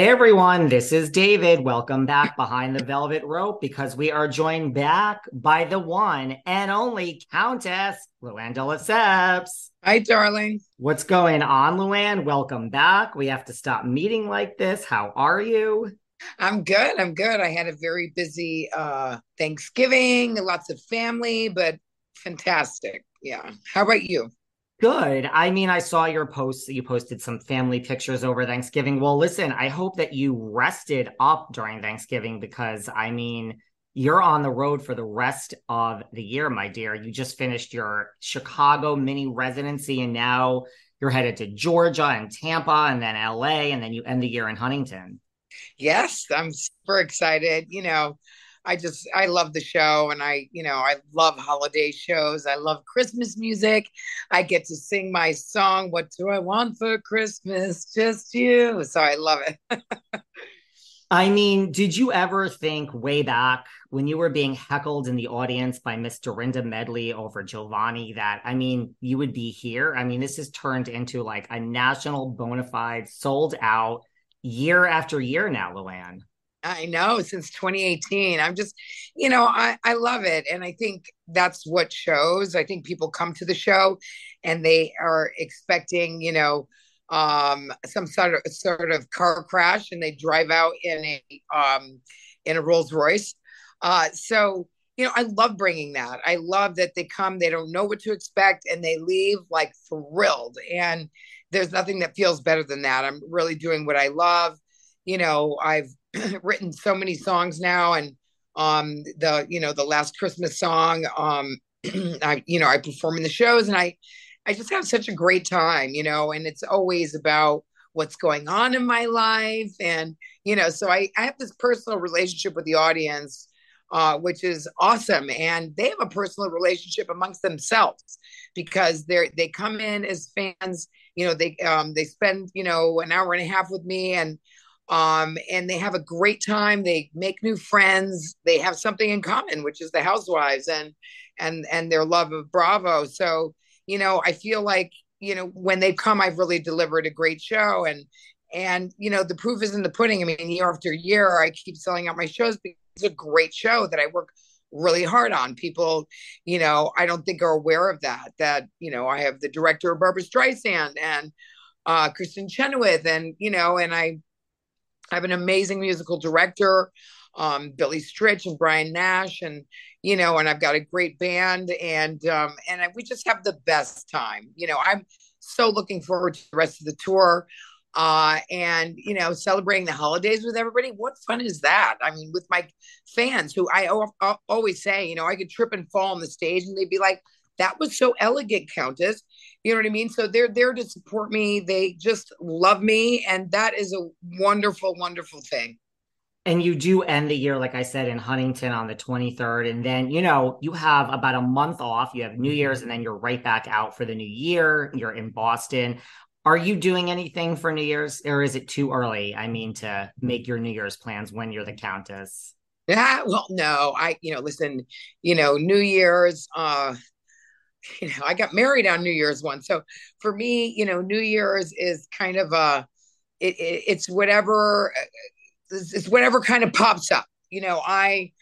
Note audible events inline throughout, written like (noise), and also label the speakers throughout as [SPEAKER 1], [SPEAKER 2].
[SPEAKER 1] Hey everyone, this is David. Welcome back behind the velvet rope because we are joined back by the one and only Countess Luann de Lesseps.
[SPEAKER 2] Hi, darling.
[SPEAKER 1] What's going on, Luann? Welcome back. We have to stop meeting like this. How are you?
[SPEAKER 2] I'm good. I'm good. I had a very busy uh Thanksgiving, lots of family, but fantastic. Yeah. How about you?
[SPEAKER 1] Good. I mean, I saw your posts you posted some family pictures over Thanksgiving. Well, listen, I hope that you rested up during Thanksgiving because I mean, you're on the road for the rest of the year, my dear. You just finished your Chicago mini residency and now you're headed to Georgia and Tampa and then LA and then you end the year in Huntington.
[SPEAKER 2] Yes, I'm super excited. You know, I just I love the show and I, you know, I love holiday shows. I love Christmas music. I get to sing my song, What Do I Want for Christmas? Just you. So I love it.
[SPEAKER 1] I mean, did you ever think way back when you were being heckled in the audience by Miss Dorinda Medley over Giovanni that, I mean, you would be here? I mean, this has turned into like a national bona fide, sold out year after year now, Luann.
[SPEAKER 2] I know since 2018. I'm just, you know, I, I love it. And I think that's what shows. I think people come to the show and they are expecting, you know, um, some sort of sort of car crash and they drive out in a um, in a Rolls Royce. Uh, so you know, I love bringing that. I love that they come, they don't know what to expect, and they leave like thrilled. And there's nothing that feels better than that. I'm really doing what I love. You know, I've (clears throat) written so many songs now and um the you know the last christmas song um (clears throat) i you know i perform in the shows and i i just have such a great time you know and it's always about what's going on in my life and you know so i i have this personal relationship with the audience uh, which is awesome and they have a personal relationship amongst themselves because they're they come in as fans you know they um they spend you know an hour and a half with me and um, and they have a great time. They make new friends. They have something in common, which is the housewives and and and their love of Bravo. So you know, I feel like you know when they come, I've really delivered a great show, and and you know the proof is in the pudding. I mean, year after year, I keep selling out my shows because it's a great show that I work really hard on. People, you know, I don't think are aware of that. That you know, I have the director of Barbra Streisand and uh, Kristin Chenoweth, and you know, and I I have an amazing musical director, um, Billy Stritch and Brian Nash, and you know, and I've got a great band, and um, and I, we just have the best time. You know, I'm so looking forward to the rest of the tour, uh, and you know, celebrating the holidays with everybody. What fun is that? I mean, with my fans, who I o- always say, you know, I could trip and fall on the stage, and they'd be like, "That was so elegant, Countess." You know what I mean? So they're there to support me. They just love me. And that is a wonderful, wonderful thing.
[SPEAKER 1] And you do end the year, like I said, in Huntington on the 23rd. And then, you know, you have about a month off. You have New Year's, and then you're right back out for the new year. You're in Boston. Are you doing anything for New Year's, or is it too early? I mean, to make your New Year's plans when you're the Countess?
[SPEAKER 2] Yeah, well, no, I, you know, listen, you know, New Year's, uh, (laughs) you know, I got married on New Year's one. So for me, you know, New Year's is kind of a, it, it, it's whatever, it's whatever kind of pops up. You know, I,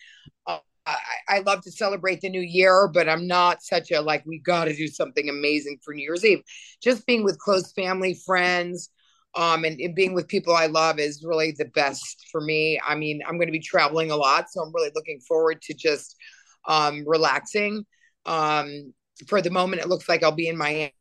[SPEAKER 2] uh, I, I love to celebrate the new year, but I'm not such a like we got to do something amazing for New Year's Eve. Just being with close family, friends, um, and, and being with people I love is really the best for me. I mean, I'm going to be traveling a lot, so I'm really looking forward to just um, relaxing. Um, for the moment, it looks like I'll be in Miami,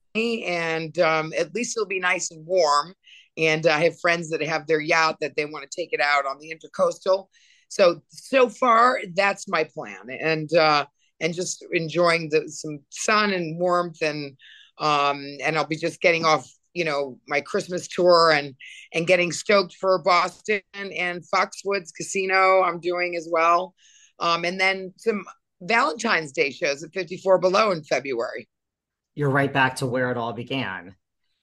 [SPEAKER 2] and um, at least it'll be nice and warm. And I have friends that have their yacht that they want to take it out on the intercoastal. So so far, that's my plan, and uh, and just enjoying the some sun and warmth, and um, and I'll be just getting off you know my Christmas tour and and getting stoked for Boston and Foxwoods Casino. I'm doing as well, um, and then some Valentine's Day shows at 54 Below in February.
[SPEAKER 1] You're right back to where it all began.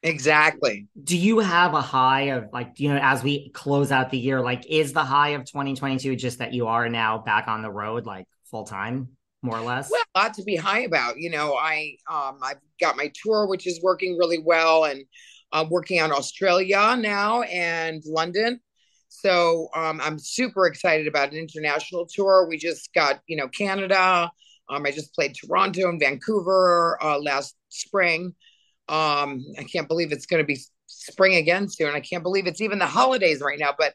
[SPEAKER 2] Exactly.
[SPEAKER 1] Do you have a high of like, you know, as we close out the year, like, is the high of 2022 just that you are now back on the road, like full time, more or less?
[SPEAKER 2] Well, a lot to be high about. You know, I, um, I've got my tour, which is working really well, and I'm working on Australia now and London. So um, I'm super excited about an international tour. We just got, you know, Canada. Um, I just played Toronto and Vancouver uh, last spring. Um, I can't believe it's going to be spring again soon. I can't believe it's even the holidays right now. But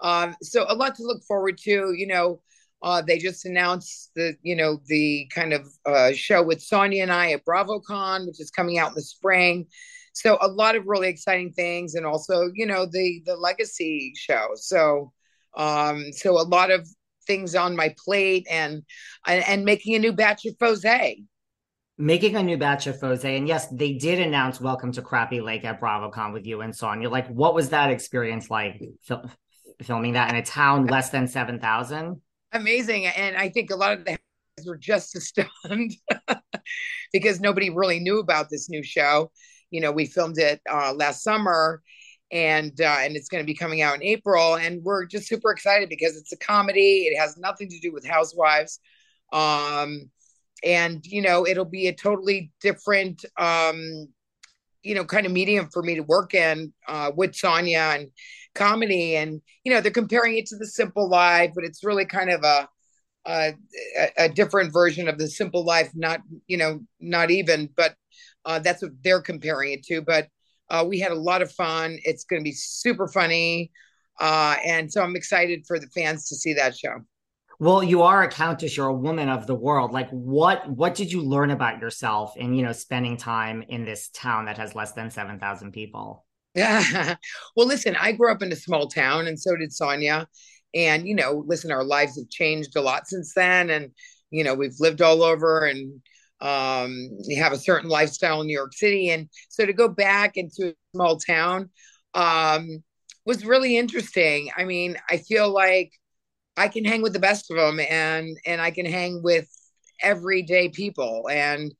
[SPEAKER 2] um, so a lot to look forward to. You know, uh, they just announced the, you know, the kind of uh, show with Sonja and I at BravoCon, which is coming out in the spring so a lot of really exciting things and also you know the the legacy show so um so a lot of things on my plate and and, and making a new batch of Fose.
[SPEAKER 1] Making a new batch of Fose. And yes, they did announce Welcome to Crappie Lake at BravoCon with you and Sonja. Like, what was that experience like fil- filming that in a town less than 7,000?
[SPEAKER 2] Amazing. And I think a lot of the guys were just as (laughs) stunned (laughs) because nobody really knew about this new show you know, we filmed it uh, last summer and uh, and it's going to be coming out in April. And we're just super excited because it's a comedy. It has nothing to do with housewives, um, and you know it'll be a totally different, um, you know, kind of medium for me to work in uh, with Sonja and comedy. And you know they're comparing it to The Simple Life, but it's really kind of a a, a different version of The Simple Life. Not you know not even, but uh, that's what they're comparing it to. But uh, we had a lot of fun. It's going to be super funny. Uh, and so I'm excited for the fans to see that show.
[SPEAKER 1] Well, you are a countess. You're a woman of the world. Like, what what did you learn about yourself in you know spending time in this town that has less than seven thousand people?
[SPEAKER 2] Yeah. (laughs) well, listen, I grew up in a small town, and so did Sonja. And you know, listen, our lives have changed a lot since then, and you know, we've lived all over, and um, you have a certain lifestyle in New York City. And so to go back into a small town um, was really interesting. I mean, I feel like I can hang with the best of them and, and I can hang with everyday people. And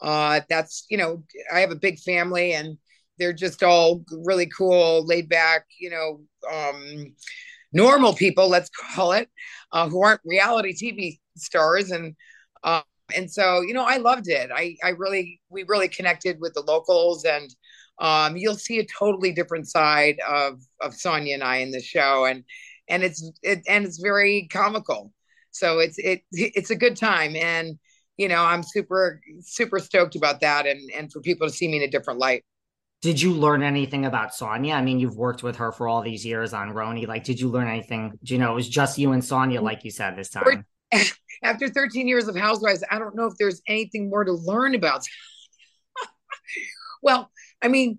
[SPEAKER 2] uh, that's, you know, I have a big family and they're just all really cool, laid back, you know, um, normal people, let's call it, uh, who aren't reality TV stars. And, uh, and so you know i loved it i i really we really connected with the locals and um, you'll see a totally different side of of sonja and i in the show and and it's it and it's very comical so it's it it's a good time and you know i'm super super stoked about that and and for people to see me in a different light
[SPEAKER 1] did you learn anything about Sonja? I mean, you've worked with her for all these years on RHONY. Like, did you learn anything? Do you know it was just you and Sonja, like you said this time? (laughs)
[SPEAKER 2] after 13 years of housewives i don't know if there's anything more to learn about (laughs) well i mean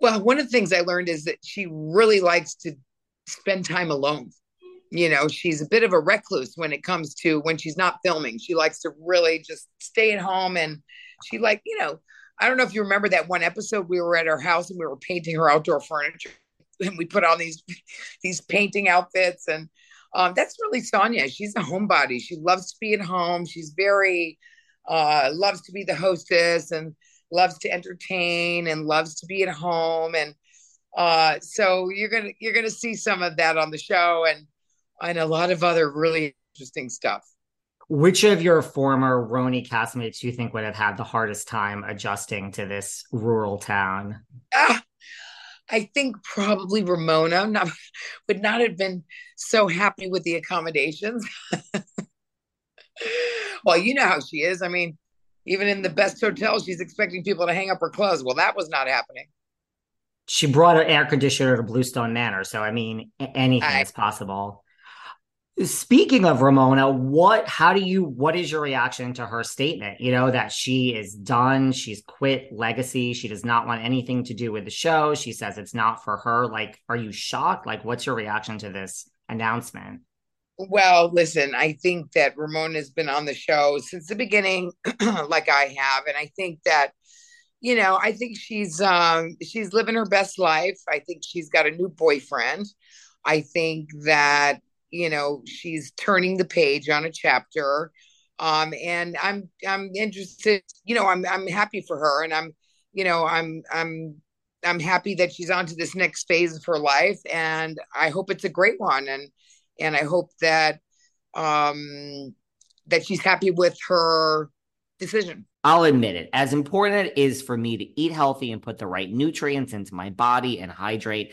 [SPEAKER 2] well one of the things i learned is that she really likes to spend time alone. You know she's a bit of a recluse when it comes to when she's not filming. She likes to really just stay at home and she like you know i don't know if you remember that one episode we were at her house and we were painting her outdoor furniture (laughs) and we put on these these painting outfits and um, that's really Sonja. She's a homebody. She loves to be at home. She's very uh, loves to be the hostess and loves to entertain and loves to be at home. And uh, so you're gonna you're gonna see some of that on the show and and a lot of other really interesting stuff.
[SPEAKER 1] Which of your former RHONY castmates do you think would have had the hardest time adjusting to this rural town?
[SPEAKER 2] Ah, I think probably Ramona not, (laughs) would not have been so happy with the accommodations. (laughs) well, you know how she is. I mean, even in the best hotel, she's expecting people to hang up her clothes. Well, that was not happening.
[SPEAKER 1] She brought an air conditioner to Bluestone Manor, so I mean, anything I, is possible. Speaking of Ramona, what how do you what is your reaction to her statement? You know, that she is done, she's quit legacy, she does not want anything to do with the show. She says it's not for her. Like, are you shocked? Like, what's your reaction to this announcement?
[SPEAKER 2] Well, listen, I think that Ramona's been on the show since the beginning, (clears throat) like I have. And I think that, you know, I think she's um she's living her best life. I think she's got a new boyfriend. I think that you know she's turning the page on a chapter. Um and i'm i'm interested you know i'm i'm happy for her and i'm you know i'm i'm i'm happy that she's on to this next phase of her life and i hope it's a great one and and i hope that um that she's happy with her decision.
[SPEAKER 1] I'll admit it, as important it is for me to eat healthy and put the right nutrients into my body and hydrate,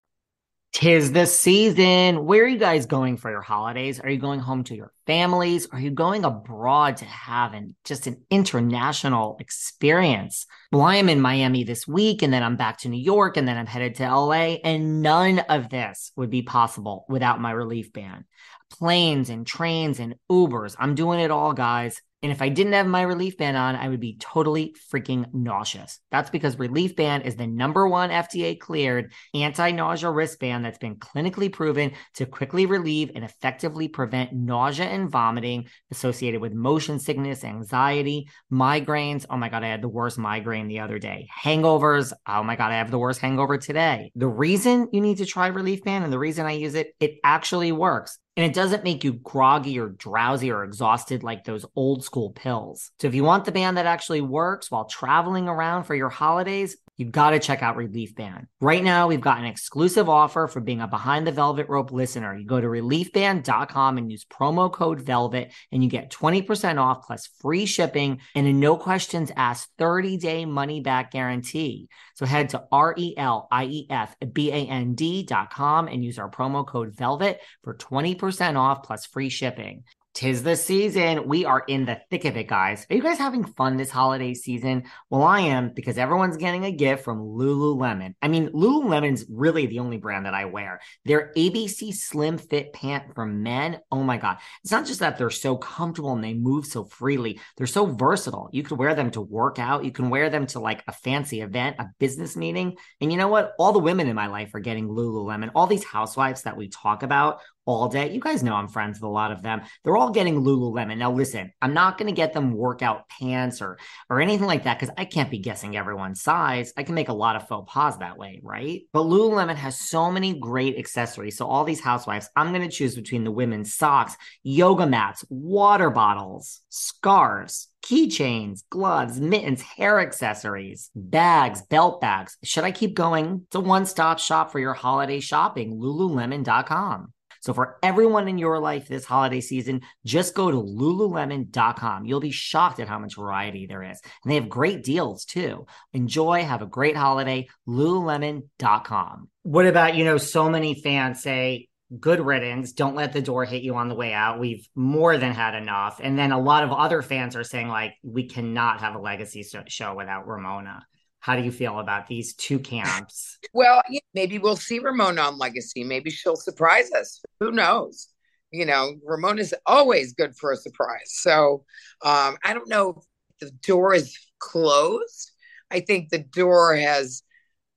[SPEAKER 1] Tis the season. Where are you guys going for your holidays? Are you going home to your families? Are you going abroad to have an, just an international experience? Well, I am in Miami this week, and then I'm back to New York, and then I'm headed to LA. And none of this would be possible without my relief band. Planes and trains and Ubers. I'm doing it all, guys. And if I didn't have my relief band on, I would be totally freaking nauseous. That's because relief band is the number one FDA cleared anti nausea wristband that's been clinically proven to quickly relieve and effectively prevent nausea and vomiting associated with motion sickness, anxiety, migraines. Oh my God, I had the worst migraine the other day. Hangovers. Oh my God, I have the worst hangover today. The reason you need to try relief band and the reason I use it, it actually works and it doesn't make you groggy or drowsy or exhausted like those old school pills. So if you want the band that actually works while traveling around for your holidays, you've got to check out Relief Band. Right now, we've got an exclusive offer for being a Behind the Velvet Rope listener. You go to reliefband.com and use promo code VELVET, and you get 20% off plus free shipping and a no questions asked 30 day money back guarantee. So head to R E L I E F B A N D.com and use our promo code VELVET for 20% off plus free shipping. Tis the season. We are in the thick of it, guys. Are you guys having fun this holiday season? Well, I am because everyone's getting a gift from Lululemon. I mean, Lululemon's really the only brand that I wear. Their ABC Slim Fit pant for men. Oh my God. It's not just that they're so comfortable and they move so freely, they're so versatile. You could wear them to work out, you can wear them to like a fancy event, a business meeting. And you know what? All the women in my life are getting Lululemon. All these housewives that we talk about all day. You guys know I'm friends with a lot of them. They're all getting Lululemon. Now, listen, I'm not going to get them workout pants or or anything like that because I can't be guessing everyone's size. I can make a lot of faux pas that way, right? But Lululemon has so many great accessories. So all these housewives, I'm going to choose between the women's socks, yoga mats, water bottles, scarves, keychains, gloves, mittens, hair accessories, bags, belt bags. Should I keep going? It's a one stop shop for your holiday shopping. Lululemon.com. So for everyone in your life this holiday season, just go to lululemon.com. You'll be shocked at how much variety there is. And they have great deals too. Enjoy, have a great holiday, lululemon.com. What about, you know, so many fans say, good riddance. Don't let the door hit you on the way out. We've more than had enough. And then a lot of other fans are saying, like, we cannot have a legacy show without Ramona. How do you feel about these two camps? (laughs)
[SPEAKER 2] well, maybe we'll see Ramona on Legacy. Maybe she'll surprise us. Who knows? You know, Ramona's always good for a surprise. So um, I don't know if the door is closed. I think the door has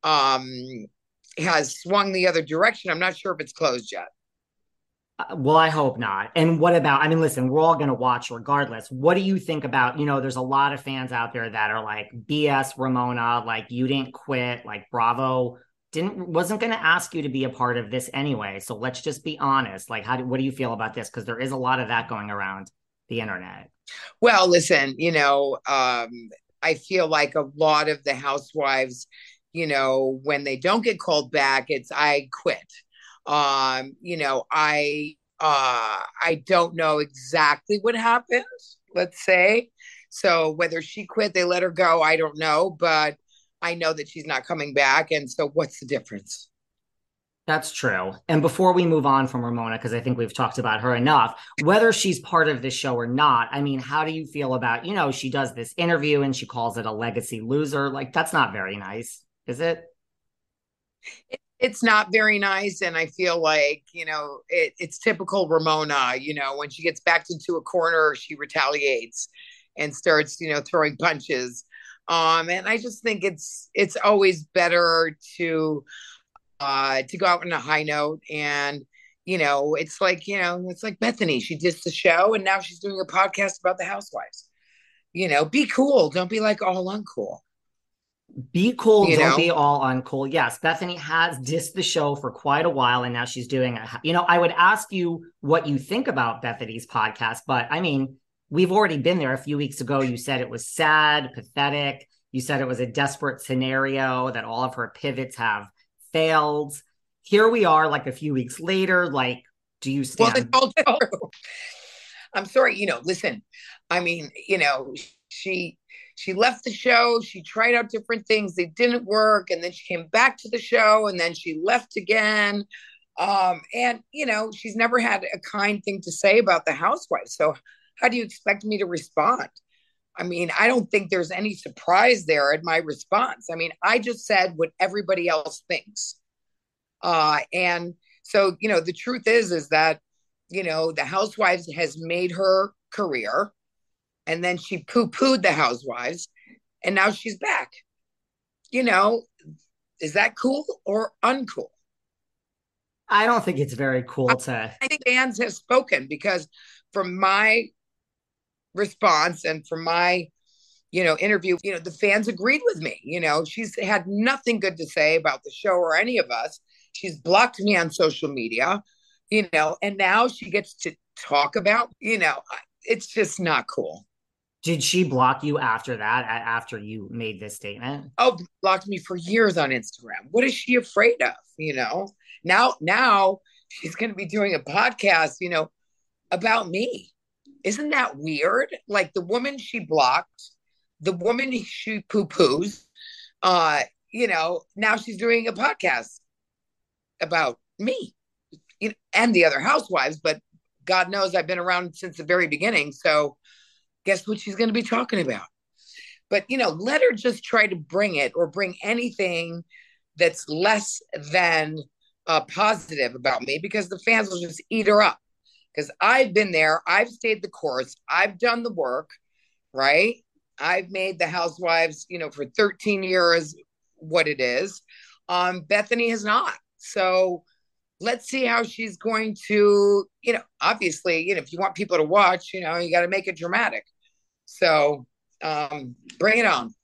[SPEAKER 2] um, has swung the other direction. I'm not sure if it's closed yet.
[SPEAKER 1] Uh, well, I hope not. And what about, I mean, listen, we're all going to watch regardless. What do you think about, you know, there's a lot of fans out there that are like, BS Ramona, like you didn't quit, like Bravo didn't, wasn't going to ask you to be a part of this anyway. So let's just be honest. Like, how do, what do you feel about this? Because there is a lot of that going around the internet.
[SPEAKER 2] Well, listen, you know, um, I feel like a lot of the housewives, you know, when they don't get called back, it's I quit um, you know, I uh I don't know exactly what happened, let's say. So whether she quit, they let her go, I don't know, but I know that she's not coming back. And so what's the difference?
[SPEAKER 1] That's true. And before we move on from Ramona, because I think we've talked about her enough, whether she's part of this show or not, I mean, how do you feel about, you know, she does this interview and she calls it a legacy loser? Like, that's not very nice, is it?
[SPEAKER 2] it's not very nice and i feel like you know it, it's typical ramona you know when she gets backed into a corner she retaliates and starts you know throwing punches. Um and i just think it's it's always better to uh to go out on a high note and you know it's like you know it's like Bethenny. she did the show and now she's doing a podcast about the housewives. You know be cool. Don't be like all uncool
[SPEAKER 1] be cool, you don't know? be all on cool. Yes, Bethenny has dissed the show for quite a while, and now she's doing. A, you know, I would ask you what you think about Bethenny's podcast, but I mean, we've already been there a few weeks ago. You said it was sad, pathetic. You said it was a desperate scenario that all of her pivots have failed. Here we are, like a few weeks later. Like, do you stand? Well, (laughs)
[SPEAKER 2] I'm sorry. You know, listen. I mean, you know, she she left the show. She tried out different things. They didn't work. And then she came back to the show and then she left again. Um, and, you know, she's never had a kind thing to say about the housewife. So, how do you expect me to respond? I mean, I don't think there's any surprise there at my response. I mean, I just said what everybody else thinks. Uh, and so, you know, the truth is, is that, you know, the housewives has made her career and then she poo pooed the housewives, and now she's back. You know, is that cool or uncool?
[SPEAKER 1] I don't think it's very cool to.
[SPEAKER 2] I think fans have spoken because from my response and from my you know interview you know the fans agreed with me you know she's had nothing good to say about the show or any of us she's blocked me on social media you know and now she gets to talk about you know it's just not cool
[SPEAKER 1] did she block you after that? After you made this statement?
[SPEAKER 2] Oh, blocked me for years on Instagram. What is she afraid of? You know, now now she's going to be doing a podcast. You know, about me. Isn't that weird? Like the woman she blocked, the woman she poo poos. Uh, you know, now she's doing a podcast about me and the other housewives. But God knows I've been around since the very beginning, so guess what she's going to be talking about? But, you know, let her just try to bring it or bring anything that's less than uh, positive about me because the fans will just eat her up. Because I've been there, I've stayed the course, I've done the work, right? I've made the housewives, you know, for 13 years what it is. Um, Bethenny has not. So let's see how she's going to, you know, obviously, you know, if you want people to watch, you know, you got to make it dramatic. So um, bring it on.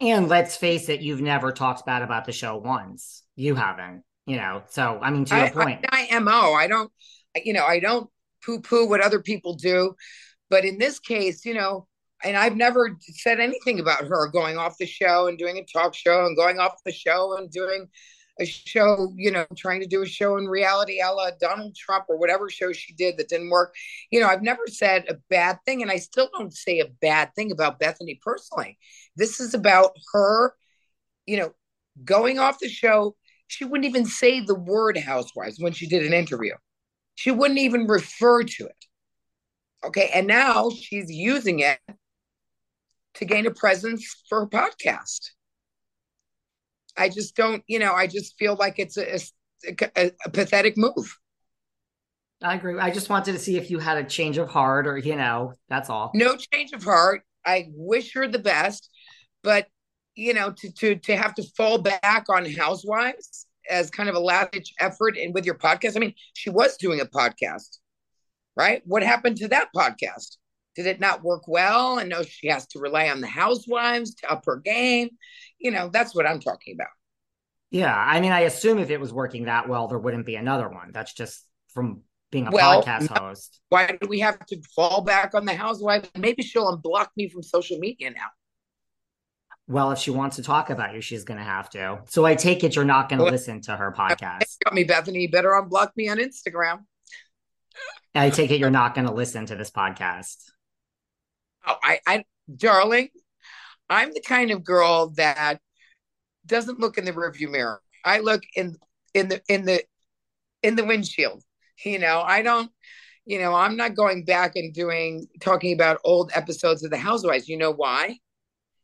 [SPEAKER 1] And let's face it, you've never talked bad about the show once. You haven't, you know. So I mean, to your I, point,
[SPEAKER 2] I, I mo. I don't, you know, I don't poo poo what other people do, but in this case, you know, and I've never said anything about her going off the show and doing a talk show and going off the show and doing a show, you know, trying to do a show in reality a la Donald Trump or whatever show she did that didn't work. You know, I've never said a bad thing, and I still don't say a bad thing about Bethenny personally. This is about her, you know, going off the show. She wouldn't even say the word housewives when she did an interview. She wouldn't even refer to it. Okay. And now she's using it to gain a presence for her podcast. I just don't, you know, I just feel like it's a, a, a, pathetic move.
[SPEAKER 1] I agree. I just wanted to see if you had a change of heart or, you know, that's all.
[SPEAKER 2] No change of heart. I wish her the best, but you know, to to to have to fall back on housewives as kind of a last ditch effort and with your podcast. I mean, she was doing a podcast, right? What happened to that podcast? Did it not work well? And now she has to rely on the housewives to up her game. You know, that's what I'm talking about.
[SPEAKER 1] Yeah. I mean, I assume if it was working that well, there wouldn't be another one. That's just from being a well, podcast host.
[SPEAKER 2] Why do we have to fall back on the housewife? Maybe she'll unblock me from social media now.
[SPEAKER 1] Well, if she wants to talk about you, she's going to have to. So I take it you're not going to well, listen to her podcast. (laughs)
[SPEAKER 2] Got me, Bethenny. You better unblock me on Instagram.
[SPEAKER 1] I take it you're not going to listen to this podcast.
[SPEAKER 2] Oh, I, I, darling, I'm the kind of girl that doesn't look in the rearview mirror. I look in in the in the in the windshield. You know, I don't. You know, I'm not going back and doing talking about old episodes of The Housewives. You know why?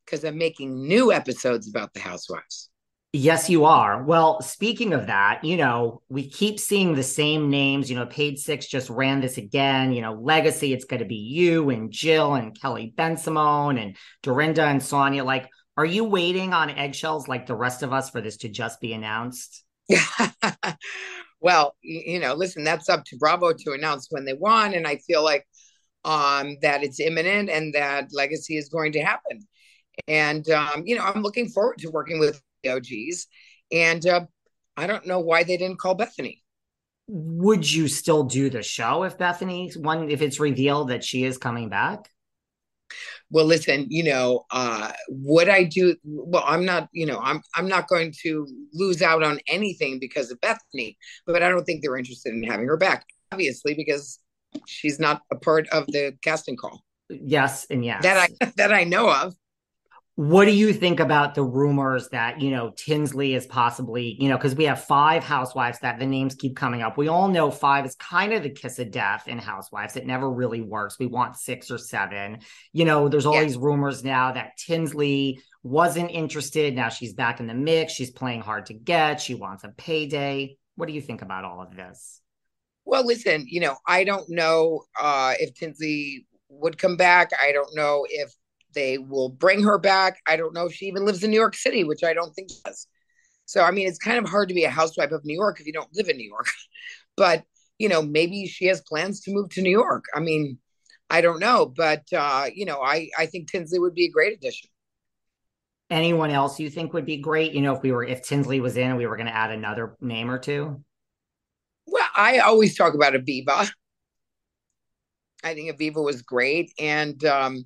[SPEAKER 2] because I'm making new episodes about the housewives.
[SPEAKER 1] Yes, you are. Well, speaking of that, you know, we keep seeing the same names. You know, Page Six just ran this again. You know, Legacy, it's going to be you and Jill and Kelly Bensimon and Dorinda and Sonja. Like, are you waiting on eggshells like the rest of us for this to just be announced? (laughs)
[SPEAKER 2] well, you know, listen, that's up to Bravo to announce when they want. And I feel like um, that it's imminent and that Legacy is going to happen. And, um, you know, I'm looking forward to working with OGs. And uh, I don't know why they didn't call Bethenny.
[SPEAKER 1] Would you still do the show if Bethenny, one, if it's revealed that she is coming back?
[SPEAKER 2] well listen you know uh would i do well i'm not you know i'm i'm not going to lose out on anything because of bethenny but i don't think they're interested in having her back obviously because she's not a part of the casting call
[SPEAKER 1] yes and yes
[SPEAKER 2] that i (laughs) that i know of
[SPEAKER 1] what do you think about the rumors that, you know, Tinsley is possibly, you know, because we have five housewives that the names keep coming up. We all know five is kind of the kiss of death in housewives. It never really works. We want six or seven. You know, there's all yeah. these rumors now that Tinsley wasn't interested. Now she's back in the mix. She's playing hard to get. She wants a payday. What do you think about all of this?
[SPEAKER 2] Well, listen, you know, I don't know uh, if Tinsley would come back. I don't know if they will bring her back. I don't know if she even lives in New York City, which I don't think she does. So, I mean, it's kind of hard to be a housewife of New York if you don't live in New York. (laughs) but, you know, maybe she has plans to move to New York. I mean, I don't know. But, uh, you know, I, I think Tinsley would be a great addition.
[SPEAKER 1] Anyone else you think would be great? You know, if we were, if Tinsley was in and we were going to add another name or two?
[SPEAKER 2] Well, I always talk about Aviva. I think Aviva was great. And, um,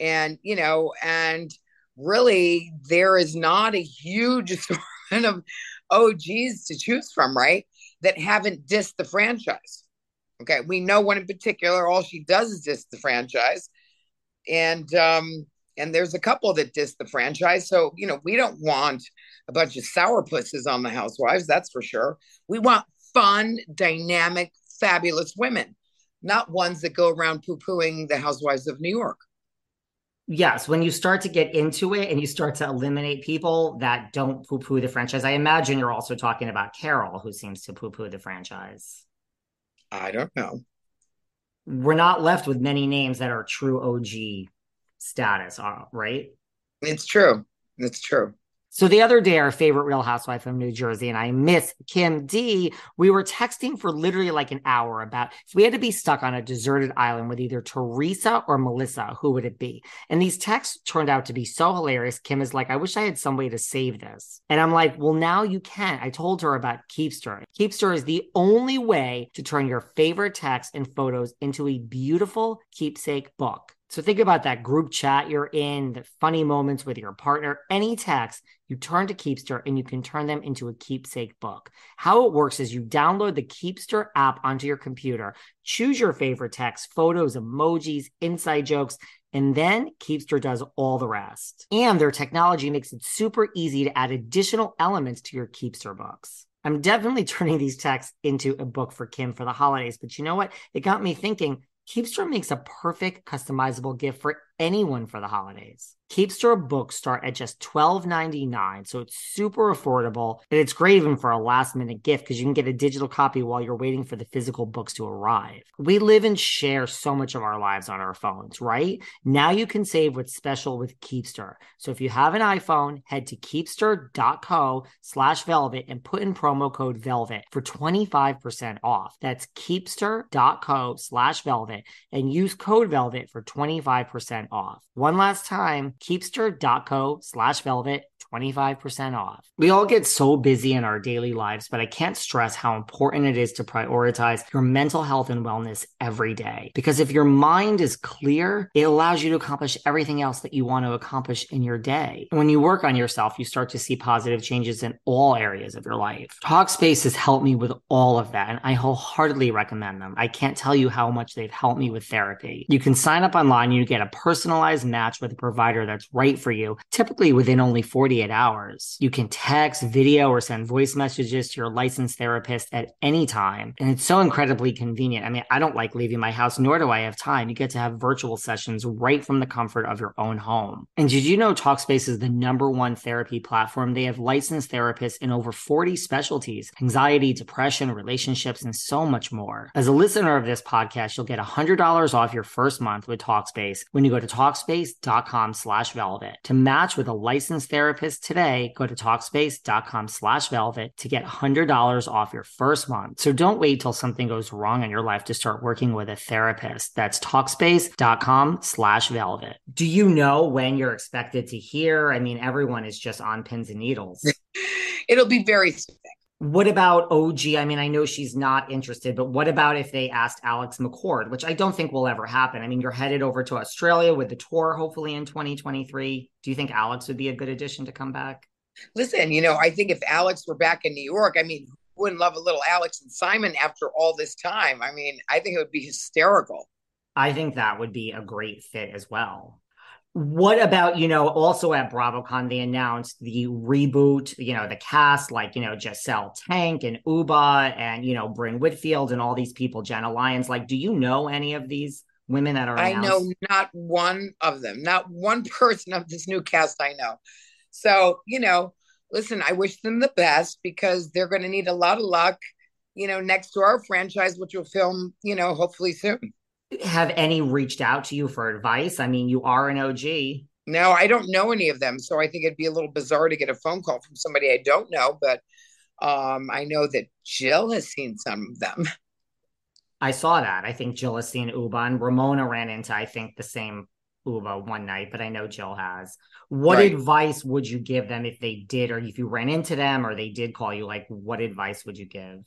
[SPEAKER 2] and you know and really there is not a huge (laughs) assortment of og's to choose from right that haven't dissed the franchise. Okay we know one in particular all she does is diss the franchise. And um and there's a couple that diss the franchise. So you know we don't want a bunch of sourpusses on the housewives that's for sure. We want fun dynamic fabulous women not ones that go around poo-pooing the housewives of new york
[SPEAKER 1] yes, when you start to get into it and you start to eliminate people that don't poo poo the franchise, I imagine you're also talking about Carol, who seems to poo poo the franchise.
[SPEAKER 2] I don't know.
[SPEAKER 1] We're not left with many names that are true OG status, uh, right?
[SPEAKER 2] It's true. It's true.
[SPEAKER 1] So the other day, our favorite Real Housewife from New Jersey and I, Miss Kim D, we were texting for literally like an hour about if we had to be stuck on a deserted island with either Teresa or Melissa, who would it be? And these texts turned out to be so hilarious. Kim is like, I wish I had some way to save this. And I'm like, well, now you can. I told her about Keepster. Keepster is the only way to turn your favorite texts and photos into a beautiful keepsake book. So think about that group chat you're in, the funny moments with your partner, any text, you turn to Keepster and you can turn them into a keepsake book. How it works is you download the Keepster app onto your computer, choose your favorite text, photos, emojis, inside jokes, and then Keepster does all the rest. And their technology makes it super easy to add additional elements to your Keepster books. I'm definitely (laughs) turning these texts into a book for Kim for the holidays. But you know what? It got me thinking Keepster makes a perfect customizable gift for anyone for the holidays. Keepster books start at just $12.99, so it's super affordable. And it's great even for a last minute gift because you can get a digital copy while you're waiting for the physical books to arrive. We live and share so much of our lives on our phones, right? Now you can save what's special with Keepster. So if you have an iPhone, head to keepster.co slash velvet and put in promo code velvet for 25% off. That's keepster.co slash velvet and use code velvet for 25% off. One last time, keepster.co slash velvet 25% off. We all get so busy in our daily lives, but I can't stress how important it is to prioritize your mental health and wellness every day. Because if your mind is clear, it allows you to accomplish everything else that you want to accomplish in your day. And when you work on yourself, you start to see positive changes in all areas of your life. Talkspace has helped me with all of that, and I wholeheartedly recommend them. I can't tell you how much they've helped me with therapy. You can sign up online, you get a personalized match with a provider that's right for you, typically within only 48 48 hours. You can text, video, or send voice messages to your licensed therapist at any time. And it's so incredibly convenient. I mean, I don't like leaving my house, nor do I have time. You get to have virtual sessions right from the comfort of your own home. And did you know Talkspace is the number one therapy platform? They have licensed therapists in over 40 specialties anxiety, depression, relationships, and so much more. As a listener of this podcast, you'll get $100 off your first month with Talkspace when you go to Talkspace.com slash velvet. To match with a licensed therapist today, go to Talkspace.com slash velvet to get $100 off your first month. So don't wait till something goes wrong in your life to start working with a therapist. That's Talkspace.com slash velvet. Do you know when you're expected to hear? I mean, everyone is just on pins and needles. (laughs)
[SPEAKER 2] It'll be very specific.
[SPEAKER 1] What about OG? I mean, I know she's not interested, but what about if they asked Alex McCord, which I don't think will ever happen? I mean, you're headed over to Australia with the tour, hopefully in 2023. Do you think Alex would be a good addition to come back?
[SPEAKER 2] Listen, you know, I think if Alex were back in New York, I mean, who wouldn't love a little Alex and Simon after all this time? I mean, I think it would be hysterical.
[SPEAKER 1] I think that would be a great fit as well. What about, you know, also at BravoCon, they announced the reboot, you know, the cast, like, you know, Jessel Taank and Ubah and, you know, Brynn Whitfield and all these people, Jenna Lyons. Like, do you know any of these women that are
[SPEAKER 2] I know not one of them, not one (laughs) person of this new cast I know. So, you know, listen, I wish them the best because they're going to need a lot of luck, you know, next to our franchise, which will film, you know, hopefully soon
[SPEAKER 1] have any reached out to you for advice? I mean, you are an OG.
[SPEAKER 2] No, I don't know any of them. So I think it'd be a little bizarre to get a phone call from somebody I don't know, but um, I know that Jill has seen some of them.
[SPEAKER 1] I saw that. I think Jill has seen Ubah and Ramona ran into, I think, the same Ubah one night, but I know Jill has. What right. advice would you give them if they did, or if you ran into them or they did call you? Like, what advice would you give?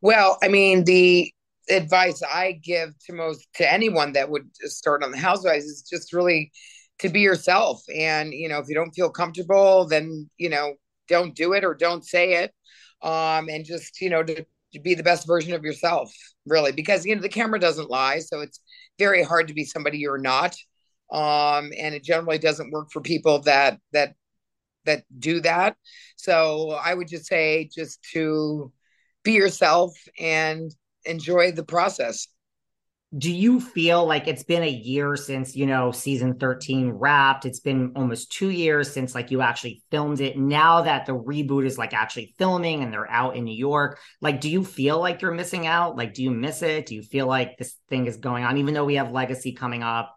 [SPEAKER 2] Well, I mean, the advice I give to most to anyone that would start on the housewives is just really to be yourself. And you know, if you don't feel comfortable, then you know, don't do it or don't say it. Um, and just you know, to, to be the best version of yourself, really, because you know the camera doesn't lie, so it's very hard to be somebody you're not. Um, and it generally doesn't work for people that that that do that. So I would just say just to be yourself and enjoy the process.
[SPEAKER 1] Do you feel like it's been a year since, you know, season 13 wrapped? It's been almost two years since like you actually filmed it. Now that the reboot is like actually filming and they're out in New York, like, do you feel like you're missing out? Like, do you miss it? Do you feel like this thing is going on, even though we have Legacy coming up?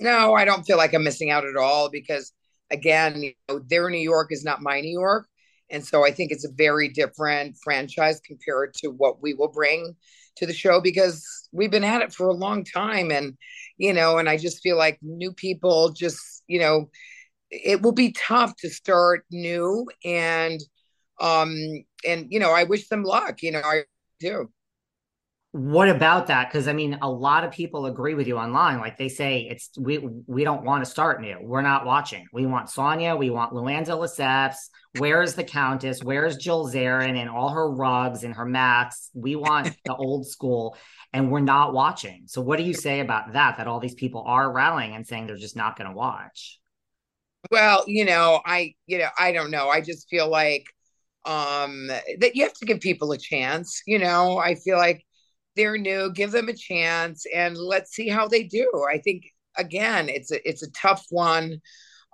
[SPEAKER 2] No, I don't feel like I'm missing out at all because, again, you know, their New York is not my New York. And so I think it's a very different franchise compared to what we will bring to the show because we've been at it for a long time. And, you know, and I just feel like new people just, you know, it will be tough to start new and, um, and, you know, I wish them luck, you know, I do.
[SPEAKER 1] What about that? Because I mean, a lot of people agree with you online. Like they say, it's we we don't want to start new. We're not watching. We want sonja We want Luann de Lesseps. Where is the Countess? Where is Jill Zarin and all her rugs and her mats? We want the (laughs) old school, and we're not watching. So, what do you say about that? That all these people are rallying and saying they're just not going to watch.
[SPEAKER 2] Well, you know, I you know I don't know. I just feel like um that you have to give people a chance you know i feel like they're new give them a chance and let's see how they do. I think again it's a it's a tough one.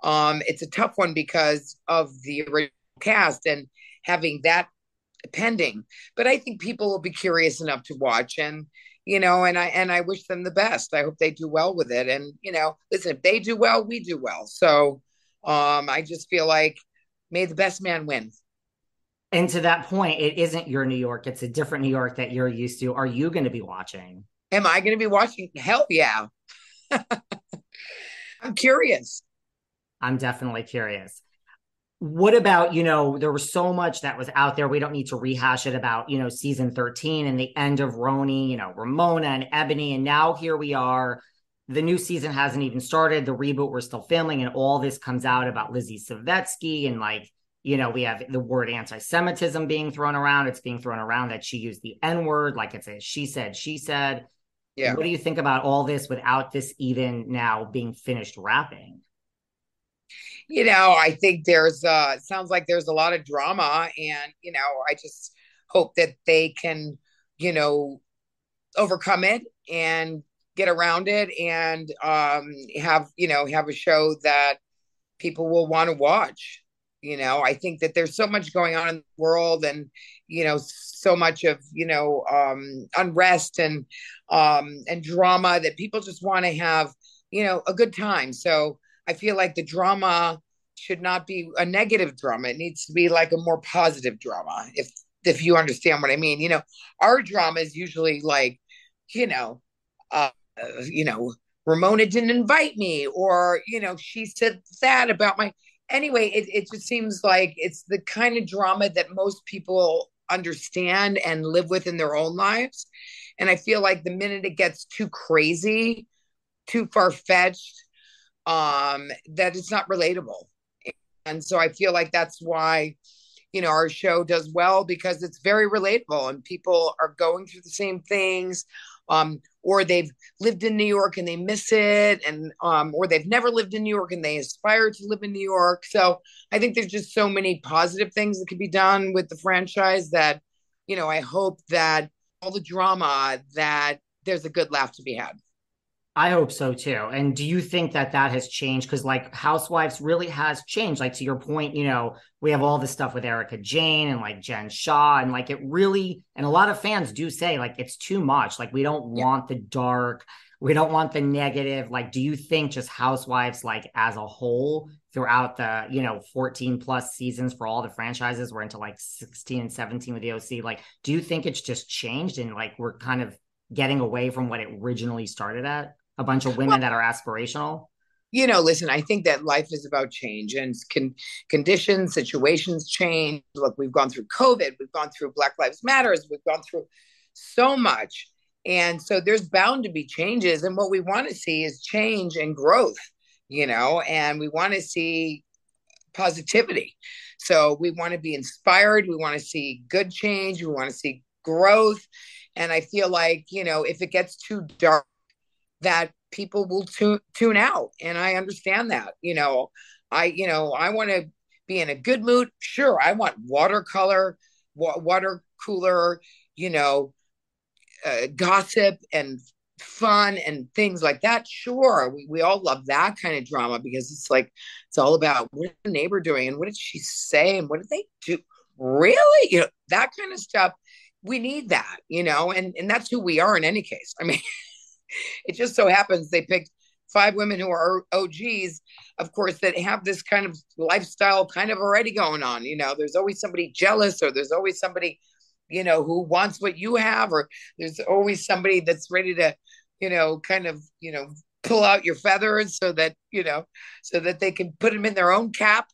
[SPEAKER 2] Um it's a tough one because of the original cast and having that pending. But i think people will be curious enough to watch and you know and i and i wish them the best. I hope they do well with it. And you know listen if they do well we do well. So um i just feel like may the best man win
[SPEAKER 1] and to that point, it isn't your New York. It's a different New York that you're used to. Are you going to be watching?
[SPEAKER 2] Am I going to be watching? Hell yeah. (laughs) I'm curious.
[SPEAKER 1] I'm definitely curious. What about, you know, there was so much that was out there. We don't need to rehash it about, you know, season 13 and the end of RHONY, you know, Ramona and Eboni. And now here we are. The new season hasn't even started. The reboot, we're still filming, and all this comes out about Lizzy Savetsky and like you know, we have the word anti-Semitism being thrown around. It's being thrown around that she used the N-word, like it's a she said, she said. Yeah. What do you think about all this without this even now being finished wrapping?
[SPEAKER 2] You know, I think there's uh it sounds like there's a lot of drama and you know, I just hope that they can, you know, overcome it and get around it and um have, you know, have a show that people will want to watch you know i think that there's so much going on in the world and you know so much of you know um unrest and um and drama that people just want to have you know a good time. So i feel like the drama should not be a negative drama. It needs to be like a more positive drama if if you understand what i mean. You know our drama is usually like you know uh you know ramona didn't invite me or you know she said that about my anyway, it, it just seems like it's the kind of drama that most people understand and live with in their own lives. And I feel like the minute it gets too crazy, too far fetched, um, that it's not relatable. And so I feel like that's why, you know, our show does well because it's very relatable and people are going through the same things um, or they've lived in New York and they miss it, and um, or they've never lived in New York and they aspire to live in New York. So I think there's just so many positive things that could be done with the franchise that, you know, I hope that all the drama that there's a good laugh to be had.
[SPEAKER 1] I hope so too. And do you think that that has changed? Because like Housewives really has changed. Like to your point, you know, we have all this stuff with Erika Jayne and like Jen Shah, and like it really, and a lot of fans do say like it's too much. Like we don't yeah. want the dark, we don't want the negative. Like, do you think just Housewives, like as a whole, throughout the you know 14 plus seasons for all the franchises, we're into like 16 and 17 with the OC. Like, do you think it's just changed and like we're kind of getting away from what it originally started at? A bunch of women well, that are aspirational?
[SPEAKER 2] You know, listen, I think that life is about change and con- conditions, situations change. Look, we've gone through COVID, we've gone through Black Lives Matters, we've gone through so much. And so there's bound to be changes. And what we want to see is change and growth, you know, and we want to see positivity. So we want to be inspired. We want to see good change. We want to see growth. And I feel like, you know, if it gets too dark, that people will tune tune out and i understand that you know. I you know i want to be in a good mood sure i want watercolor wa- water cooler you know uh, gossip and fun and things like that sure we, we all love that kind of drama because it's like it's all about what the neighbor doing and what did she say and what did they do? Really? You know that kind of stuff we need that you know and and that's who we are in any case. I mean (laughs) (laughs) it just so happens they picked five women who are OGs, of course, that have this kind of lifestyle kind of already going on. You know, there's always somebody jealous, or there's always somebody, you know, who wants what you have, or there's always somebody that's ready to, you know, kind of, you know, pull out your feathers so that, you know, so that they can put them in their own cap.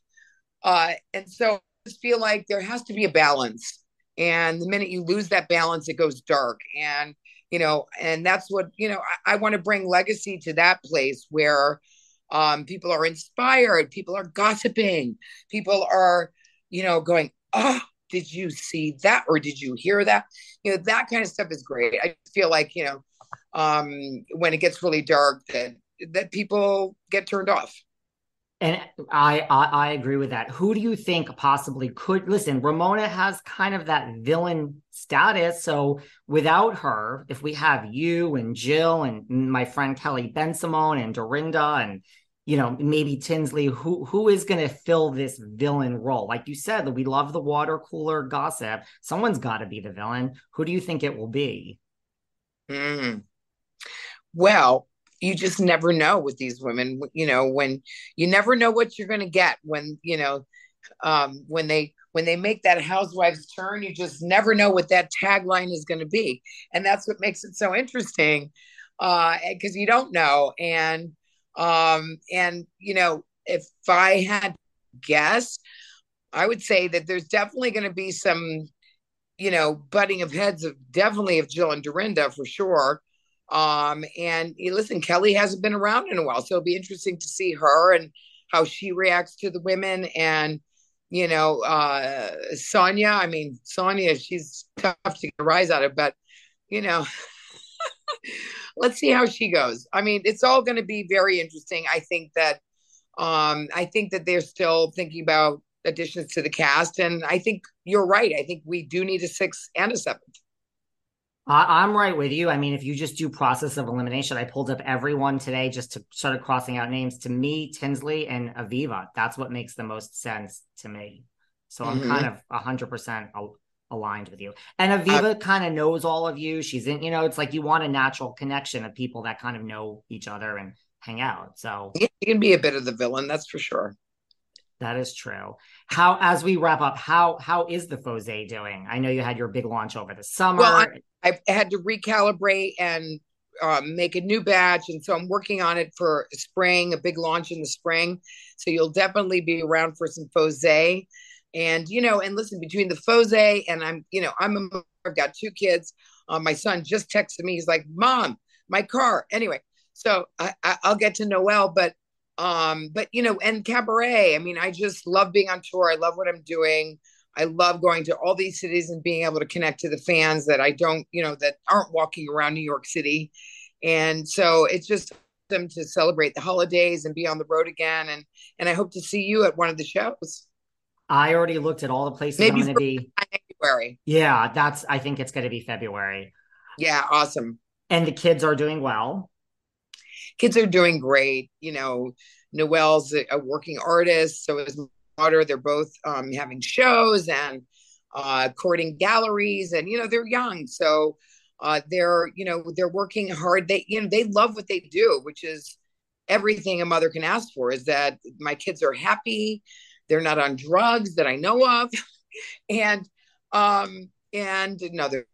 [SPEAKER 2] Uh, and so I just feel like there has to be a balance. And the minute you lose that balance, it goes dark. And you know and that's what you know i, I want to bring legacy to that place where um, people are inspired people are gossiping people are you know going oh did you see that or did you hear that? You know that kind of stuff is great. I feel like you know um when it gets really dark that that people get turned off
[SPEAKER 1] And I, I, I agree with that. Who do you think possibly could listen? Ramona has kind of that villain status. So without her, if we have you and Jill and my friend Kelly Bensimon and Dorinda and you know maybe Tinsley, who who is going to fill this villain role? Like you said, that we love the water cooler gossip. Someone's got to be the villain. Who do you think it will be?
[SPEAKER 2] Mm. Well, you just never know with these women you know when you never know what you're going to get when you know um when they when they make that housewives turn you just never know what that tagline is going to be. And that's what makes it so interesting uh because you don't know. And um and you know if i had guessed i would say that there's definitely going to be some you know butting of heads of definitely of jill and dorinda for sure um, and listen, Kelly hasn't been around in a while, so it'll be interesting to see her and how she reacts to the women. And you know, uh, Sonja. I mean, Sonja, she's tough to get a rise out of, but you know, (laughs) let's see how she goes. I mean, it's all going to be very interesting. I think that, um, I think that they're still thinking about additions to the cast, and I think you're right. I think we do need a sixth and a seventh.
[SPEAKER 1] I, am right with you. I mean, if you just do process of elimination, I pulled up everyone today just to started crossing out names. To me, Tinsley and Aviva, that's what makes the most sense to me. So mm-hmm. I'm kind of hundred percent aligned with you. And Aviva uh, kind of knows all of you. She's in, you know, it's like you want a natural connection of people that kind of know each other and hang out. So
[SPEAKER 2] you can be a bit of the villain, that's for sure.
[SPEAKER 1] That is true. How, as we wrap up, how how is the Fose doing? I know you had your big launch over the summer. Well,
[SPEAKER 2] I, I had to recalibrate and um, make a new batch, and so I'm working on it for spring, a big launch in the spring. So you'll definitely be around for some Fose. And you know, and listen, between the Fose and I'm, you know, I'm a, I've got two kids. Uh, my son just texted me. He's like, "Mom, my car." Anyway, so I, I, I'll get to Noel, but um, but you know, and cabaret. I mean, I just love being on tour. I love what I'm doing. I love going to all these cities and being able to connect to the fans that I don't, you know, that aren't walking around New York City. And so it's just them to celebrate the holidays and be on the road again. And and I hope to see you at one of the shows.
[SPEAKER 1] I already looked at all the places Maybe I'm going to be. (laughs)
[SPEAKER 2] February.
[SPEAKER 1] Yeah, that's. I think it's going to be February.
[SPEAKER 2] Yeah, awesome.
[SPEAKER 1] And the kids are doing well
[SPEAKER 2] kids are doing great. You know, Noel's a, a working artist, so is daughter. They're both um, having shows and uh, courting galleries, and you know they're young, so uh, they're you know they're working hard. They you know they love what they do, which is everything a mother can ask for. Is that my kids are happy, they're not on drugs that I know of, (laughs) and um and another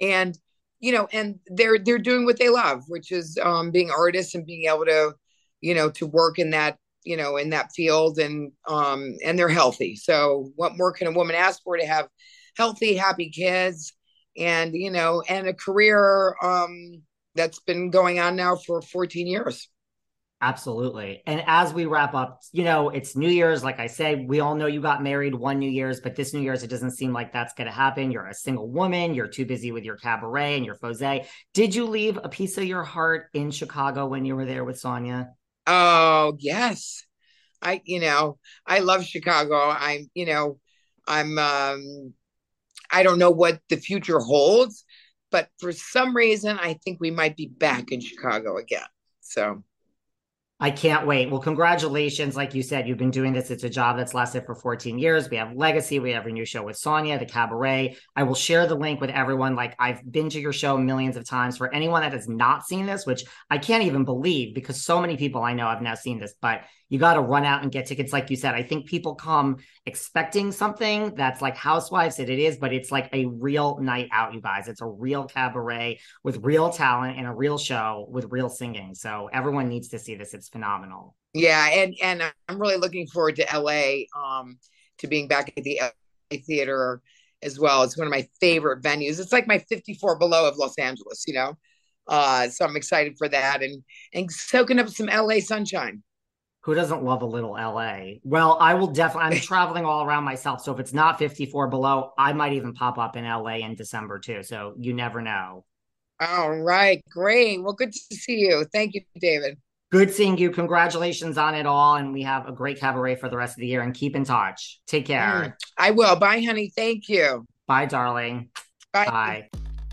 [SPEAKER 2] and you know, and they're they're doing what they love, which is um, being artists and being able to, you know, to work in that you know in that field and um and they're healthy. So what more can a woman ask for to have healthy, happy kids and you know and a career um that's been going on now for 14 years.
[SPEAKER 1] Absolutely. And as we wrap up, you know, it's New Year's. Like I said, we all know you got married one New Year's, but this New Year's, it doesn't seem like that's going to happen. You're a single woman. You're too busy with your cabaret and your Fose. Did you leave a piece of your heart in Chicago when you were there with Sonja?
[SPEAKER 2] Oh, yes. I, you know, I love Chicago. I'm, you know, I'm, um, I don't know what the future holds, but for some reason, I think we might be back in Chicago again. So,
[SPEAKER 1] I can't wait. Well, congratulations. Like you said, you've been doing this. It's a job that's lasted for 14 years. We have Legacy. We have a new show with Sonja, The Cabaret. I will share the link with everyone. Like I've been to your show millions of times. For anyone that has not seen this, which I can't even believe because so many people I know have now seen this, but you got to run out and get tickets. Like you said, I think people come expecting something that's like Housewives that it is, but it's like a real night out, you guys. It's a real cabaret with real talent and a real show with real singing. So everyone needs to see this. It's phenomenal.
[SPEAKER 2] Yeah, and and I'm really looking forward to LA um to being back at the LA theater as well. It's one of my favorite venues. It's like my 54 below of Los Angeles, you know. Uh so I'm excited for that and and soaking up some LA sunshine
[SPEAKER 1] who doesn't love a little LA? Well, I will definitely. I'm (laughs) traveling all around myself, so if it's not 54 below, I might even pop up in LA in December too. So you never know.
[SPEAKER 2] All right, great. Well, good to see you. Thank you, David.
[SPEAKER 1] Good seeing you. Congratulations on it all. And we have a great cabaret for the rest of the year and keep in touch. Take care. Mm,
[SPEAKER 2] I will. Bye, honey. Thank you.
[SPEAKER 1] Bye, darling.
[SPEAKER 2] Bye. Bye.